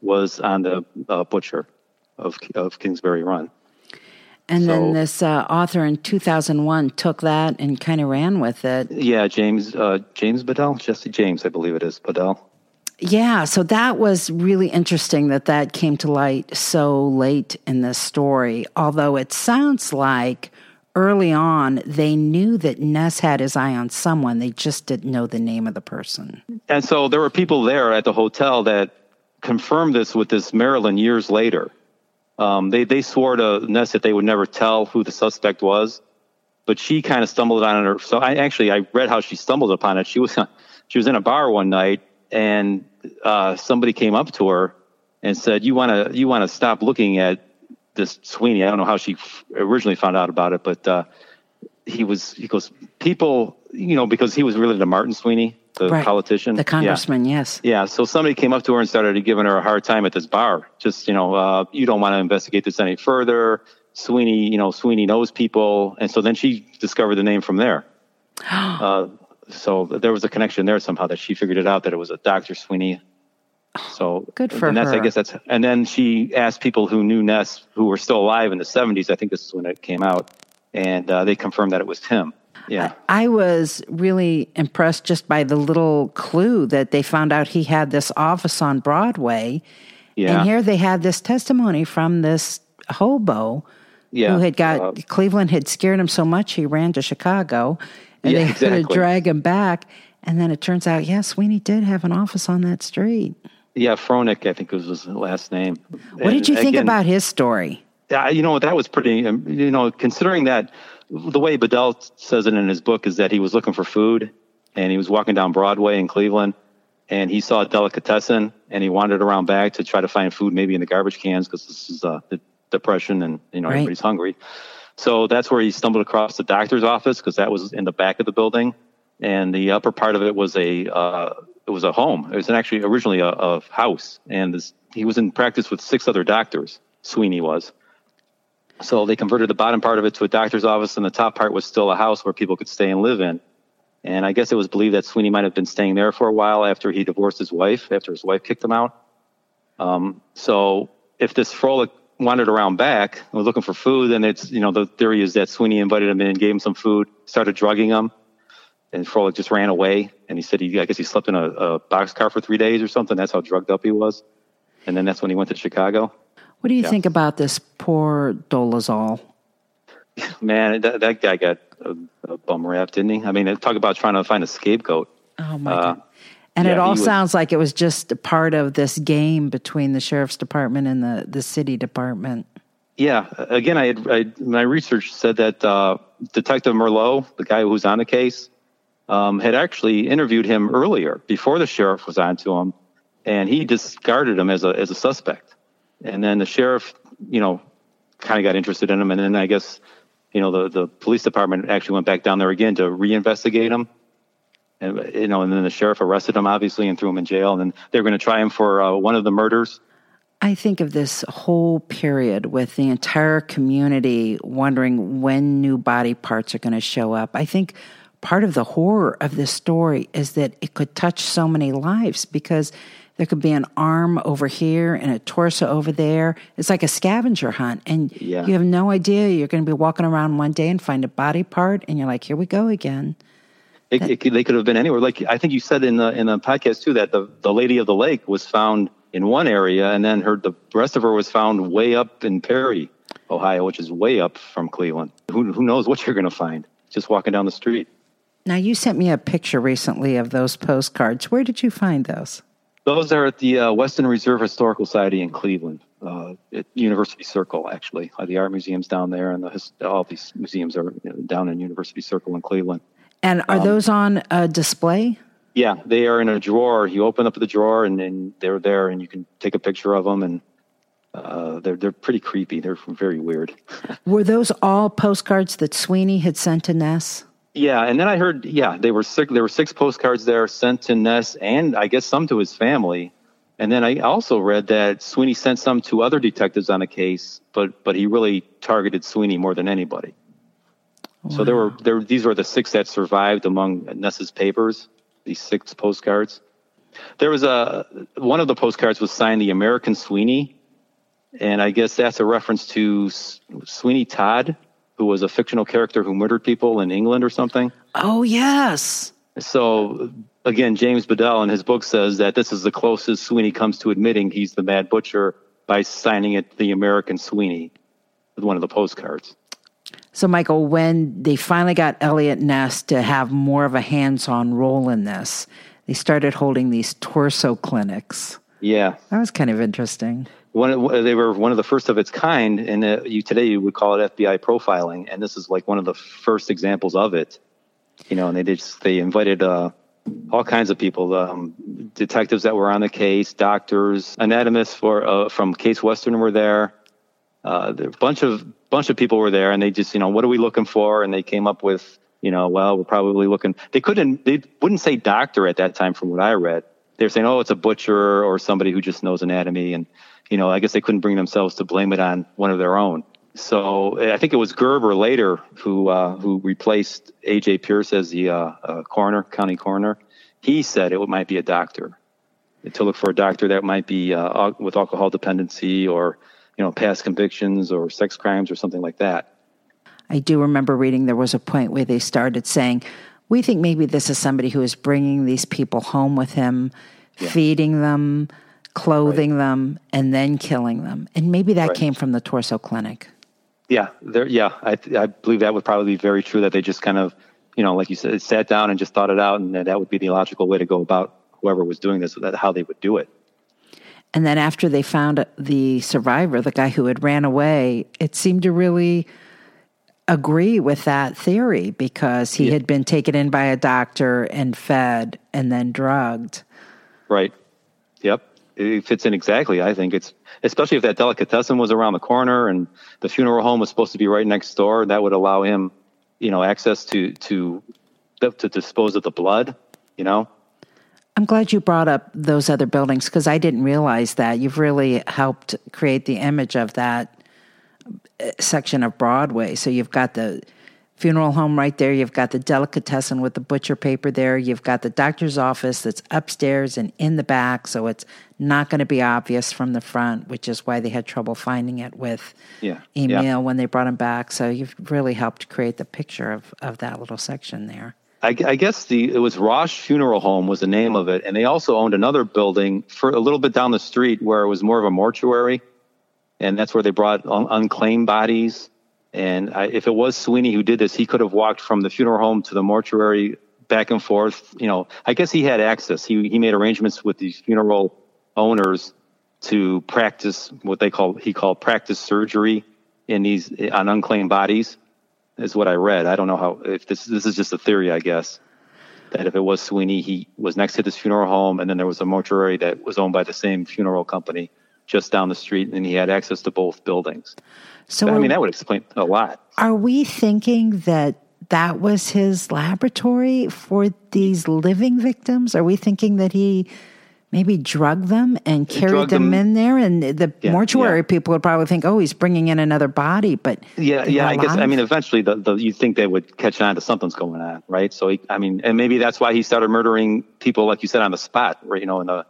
was on the uh, butcher of of Kingsbury Run. And so, then this uh, author in 2001 took that and kind of ran with it. Yeah, James uh, James Badal, Jesse James, I believe it is Badal. Yeah, so that was really interesting that that came to light so late in this story. Although it sounds like early on they knew that Ness had his eye on someone, they just didn't know the name of the person. And so there were people there at the hotel that confirmed this with this Marilyn years later. Um, they they swore to Ness that they would never tell who the suspect was, but she kind of stumbled on it. So I actually I read how she stumbled upon it. She was she was in a bar one night and uh, somebody came up to her and said, "You want to you want to stop looking at this Sweeney." I don't know how she originally found out about it, but uh, he was he goes people you know because he was related to Martin Sweeney the right. politician, the congressman. Yeah. Yes. Yeah. So somebody came up to her and started giving her a hard time at this bar. Just you know, uh, you don't want to investigate this any further. Sweeney, you know, Sweeney knows people, and so then she discovered the name from there. uh, so there was a connection there somehow that she figured it out that it was a Doctor Sweeney. So good for and that's, her. I guess that's and then she asked people who knew Ness who were still alive in the 70s. I think this is when it came out, and uh, they confirmed that it was him. Yeah. I was really impressed just by the little clue that they found out he had this office on Broadway. Yeah. And here they had this testimony from this hobo yeah. who had got uh, Cleveland had scared him so much he ran to Chicago and yeah, they exactly. had to drag him back. And then it turns out, yeah, Sweeney did have an office on that street. Yeah, Fronek, I think was his last name. What and did you think again, about his story? Yeah, you know, that was pretty, um, you know, considering that the way Bedell says it in his book is that he was looking for food and he was walking down Broadway in Cleveland and he saw a delicatessen and he wandered around back to try to find food maybe in the garbage cans because this is uh, the depression and you know right. everybody's hungry. So that's where he stumbled across the doctor's office because that was in the back of the building, and the upper part of it was a uh, it was a home. It was actually originally a, a house, and this, he was in practice with six other doctors. Sweeney was, so they converted the bottom part of it to a doctor's office, and the top part was still a house where people could stay and live in. And I guess it was believed that Sweeney might have been staying there for a while after he divorced his wife, after his wife kicked him out. Um, so if this Frolic wandered around back and was looking for food, then it's, you know, the theory is that Sweeney invited him in, gave him some food, started drugging him, and Frolic just ran away. And he said he, I guess he slept in a, a boxcar for three days or something. That's how drugged up he was. And then that's when he went to Chicago. What do you yeah. think about this poor Dolezal? Man, that, that guy got a, a, bum rap, didn't he? I mean, talk about trying to find a scapegoat. Oh my uh, god! And yeah, it all sounds like it was just a part of this game between the sheriff's department and the the city department. Yeah. Again, I, had, I my research said that uh, Detective Merylo, the guy who was on the case, um, had actually interviewed him earlier before the sheriff was on to him, and he discarded him as a as a suspect. And then the sheriff, you know, kind of got interested in him. And then I guess, you know, the, the police department actually went back down there again to reinvestigate him. And, you know, and then the sheriff arrested him, obviously, and threw him in jail. And then they were going to try him for uh, one of the murders. I think of this whole period with the entire community wondering when new body parts are going to show up. I think part of the horror of this story is that it could touch so many lives because there could be an arm over here and a torso over there. It's like a scavenger hunt. And yeah. you have no idea. You're going to be walking around one day and find a body part, and you're like, here we go again. It, it, they could have been anywhere. Like I think you said in the in the podcast too that the, the lady of the lake was found in one area, and then her the rest of her was found way up in Perry, Ohio, which is way up from Cleveland. Who who knows what you're going to find just walking down the street? Now, you sent me a picture recently of those postcards. Where did you find those? Those are at the uh, Western Reserve Historical Society in Cleveland, uh, at University Circle, actually. Uh, the art museum's down there, and the, all these museums are down in University Circle in Cleveland. And are Um, those on a display? Yeah, they are in a drawer. You open up the drawer, and then they're there, and you can take a picture of them, and uh, they're they're pretty creepy. They're very weird. Were those all postcards that Sweeney had sent to Ness? Yeah, and then I heard, yeah, they were six, there were six postcards there sent to Ness, and I guess some to his family. And then I also read that Sweeney sent some to other detectives on a case, but but he really targeted Sweeney more than anybody. So there were there these were the six that survived among Ness's papers. These six postcards. There was a one of the postcards was signed the American Sweeney, and I guess that's a reference to Sweeney Todd, who was a fictional character who murdered people in England or something. Oh, yes. So again, James Bedell in his book says that this is the closest Sweeney comes to admitting he's the Mad Butcher by signing it the American Sweeney with one of the postcards. So, Michael, when they finally got Eliot Ness to have more of a hands on role in this, they started holding these torso clinics. Yeah, That was kind of interesting. One they were one of the first of its kind, and uh, you today you would call it FBI profiling, and this is like one of the first examples of it. You know, and they did they invited uh, all kinds of people, um, detectives that were on the case, doctors, anatomists for uh, from Case Western were there. Uh, a bunch of bunch of people were there, and they just you know what are we looking for? And they came up with you know well we're probably looking. They couldn't they wouldn't say doctor at that time from what I read. They were saying oh it's a butcher or somebody who just knows anatomy, and you know I guess they couldn't bring themselves to blame it on one of their own. So I think it was Gerber later who uh, who replaced AJ Pearce as the uh, uh, coroner, county coroner. He said it might be a doctor to look for a doctor that might be uh, with alcohol dependency or you know past convictions or sex crimes or something like that. I do remember reading there was a point where they started saying, We think maybe this is somebody who is bringing these people home with him, feeding them, clothing them, and then killing them. And maybe that Right. came from the torso clinic. Yeah, there. Yeah, I I believe that would probably be very true. That they just kind of you know like you said sat down and just thought it out, and that, that would be the logical way to go about whoever was doing this, that how they would do it. And then after they found the survivor, the guy who had ran away, it seemed to really agree with that theory because he had been taken in by a doctor and fed and then drugged. Right. Yep. It fits in exactly. I think it's especially if that delicatessen was around the corner and the funeral home was supposed to be right next door. That would allow him, you know, access to to to dispose of the blood. You know. I'm glad you brought up those other buildings because I didn't realize that. You've really helped create the image of that uh, section of Broadway. So you've got the funeral home right there, you've got the delicatessen with the butcher paper there, you've got the doctor's office that's upstairs and in the back, so it's not going to be obvious from the front, which is why they had trouble finding it with Yeah, Emil yeah. when they brought him back. So you've really helped create the picture of, of that little section there. I, I guess the it was Rosh Funeral Home was the name of it, and they also owned another building for a little bit down the street where it was more of a mortuary, and that's where they brought un- unclaimed bodies. And I, if it was Sweeney who did this, he could have walked from the funeral home to the mortuary back and forth. You know, I guess he had access. He he made arrangements with these funeral owners to practice what they call he called practice surgery in these on unclaimed bodies is what I read. I don't know how if this this is just a theory, I guess. That if it was Sweeney, he was next to this funeral home, and then there was a mortuary that was owned by the same funeral company just down the street, and he had access to both buildings. So I mean, that would explain a lot. Are we thinking that that was his laboratory for these living victims? Are we thinking that he maybe drugged them and carried them, them. in there? And the Yeah, mortuary yeah. people would probably think, oh, he's bringing in another body. But Yeah, yeah. I guess I mean, eventually, the, the you think they would catch on to something's going on, right? So, he, I mean, and maybe that's why he started murdering people, like you said, on the spot, right? You know, in the,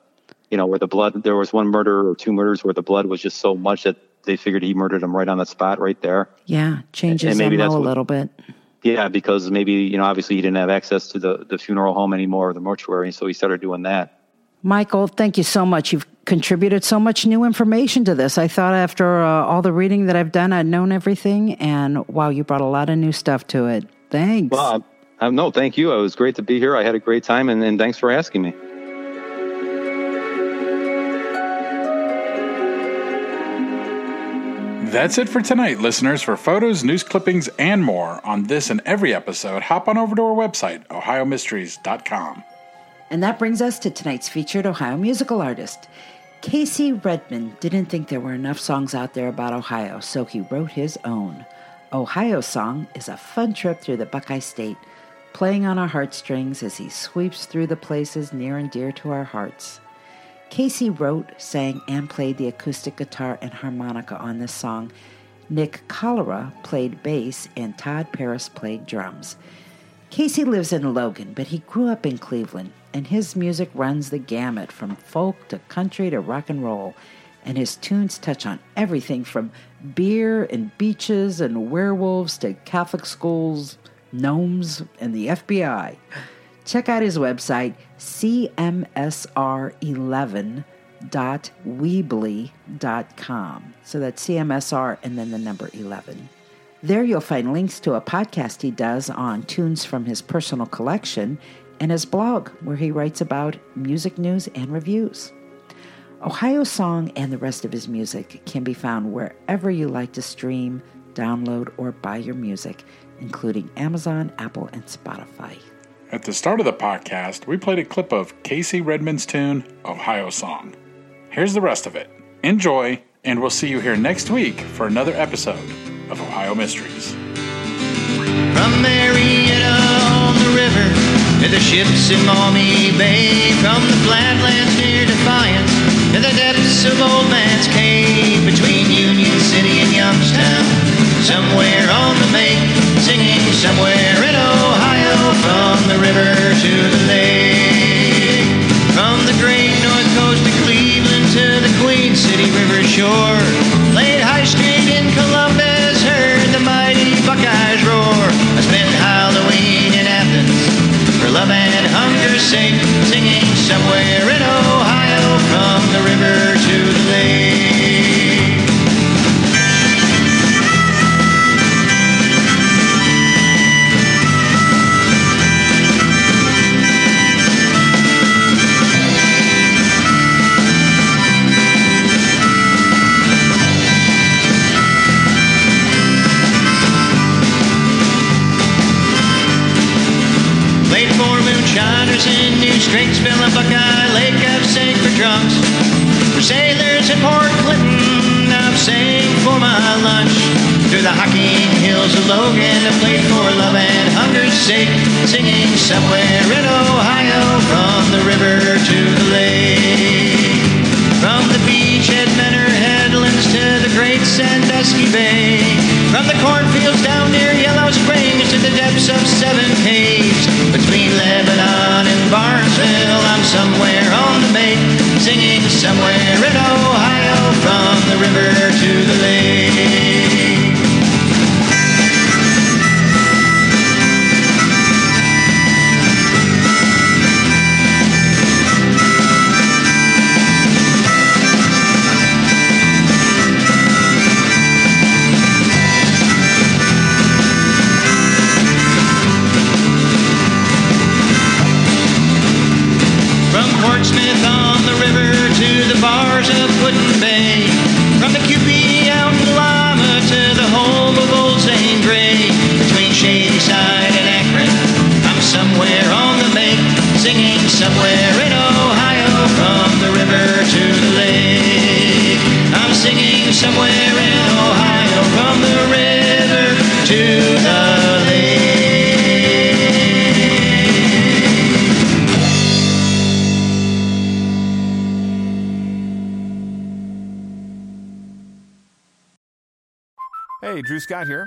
you know, where the blood. There was one murder or two murders where the blood was just so much that they figured he murdered him right on the spot, right there. yeah, changes and maybe that's a little bit. Yeah, because maybe you know, obviously, he didn't have access to the the funeral home anymore, or the mortuary, so he started doing that. Michael, thank you so much. You've contributed so much new information to this. I thought after uh, all the reading that I've done, I'd known everything. And wow, you brought a lot of new stuff to it. Thanks. Well, no, thank you. It was great to be here. I had a great time, and, and thanks for asking me. That's it for tonight, listeners. For photos, news clippings, and more on this and every episode, hop on over to our website, ohiomysteries.com. And that brings us to tonight's featured Ohio musical artist. Casey Redman didn't think there were enough songs out there about Ohio, so he wrote his own. Ohio Song is a fun trip through the Buckeye State, playing on our heartstrings as he sweeps through the places near and dear to our hearts. Casey wrote, sang, and played the acoustic guitar and harmonica on this song. Nick Cholera played bass, and Todd Paris played drums. Casey lives in Logan, but he grew up in Cleveland, and his music runs the gamut from folk to country to rock and roll. And his tunes touch on everything from beer and beaches and werewolves to Catholic schools, gnomes, and the FBI. Check out his website, cmsr11.weebly.com. So that's CMSR and then the number 11. There you'll find links to a podcast he does on tunes from his personal collection and his blog where he writes about music news and reviews. Ohio Song and the rest of his music can be found wherever you like to stream, download, or buy your music, including Amazon, Apple, and Spotify. At the start of the podcast, we played a clip of Casey Redmond's tune, Ohio Song. Here's the rest of it. Enjoy, and we'll see you here next week for another episode of Ohio Mysteries. From Marietta on the river to the ships in Maumee Bay, from the flatlands near Defiance to the depths of Old Man's Cave, between Union City and Youngstown, somewhere on the make, singing somewhere in Ohio, from the river to the lake, from the great north coast to Cleveland to the Queen City River shore, laid High Street in Columbus, heard the mighty Buckeyes roar. I spent Halloween in Athens for love and hunger's sake, singing somewhere in Ohio, from the river to the lake. In New Straitsville and Buckeye Lake. of sacred drunks, for sailors in Port Clinton. I've sang for my lunch. Through the Hocking Hills of Logan, I played for love and hunger's sake. Singing somewhere in Ohio, from the river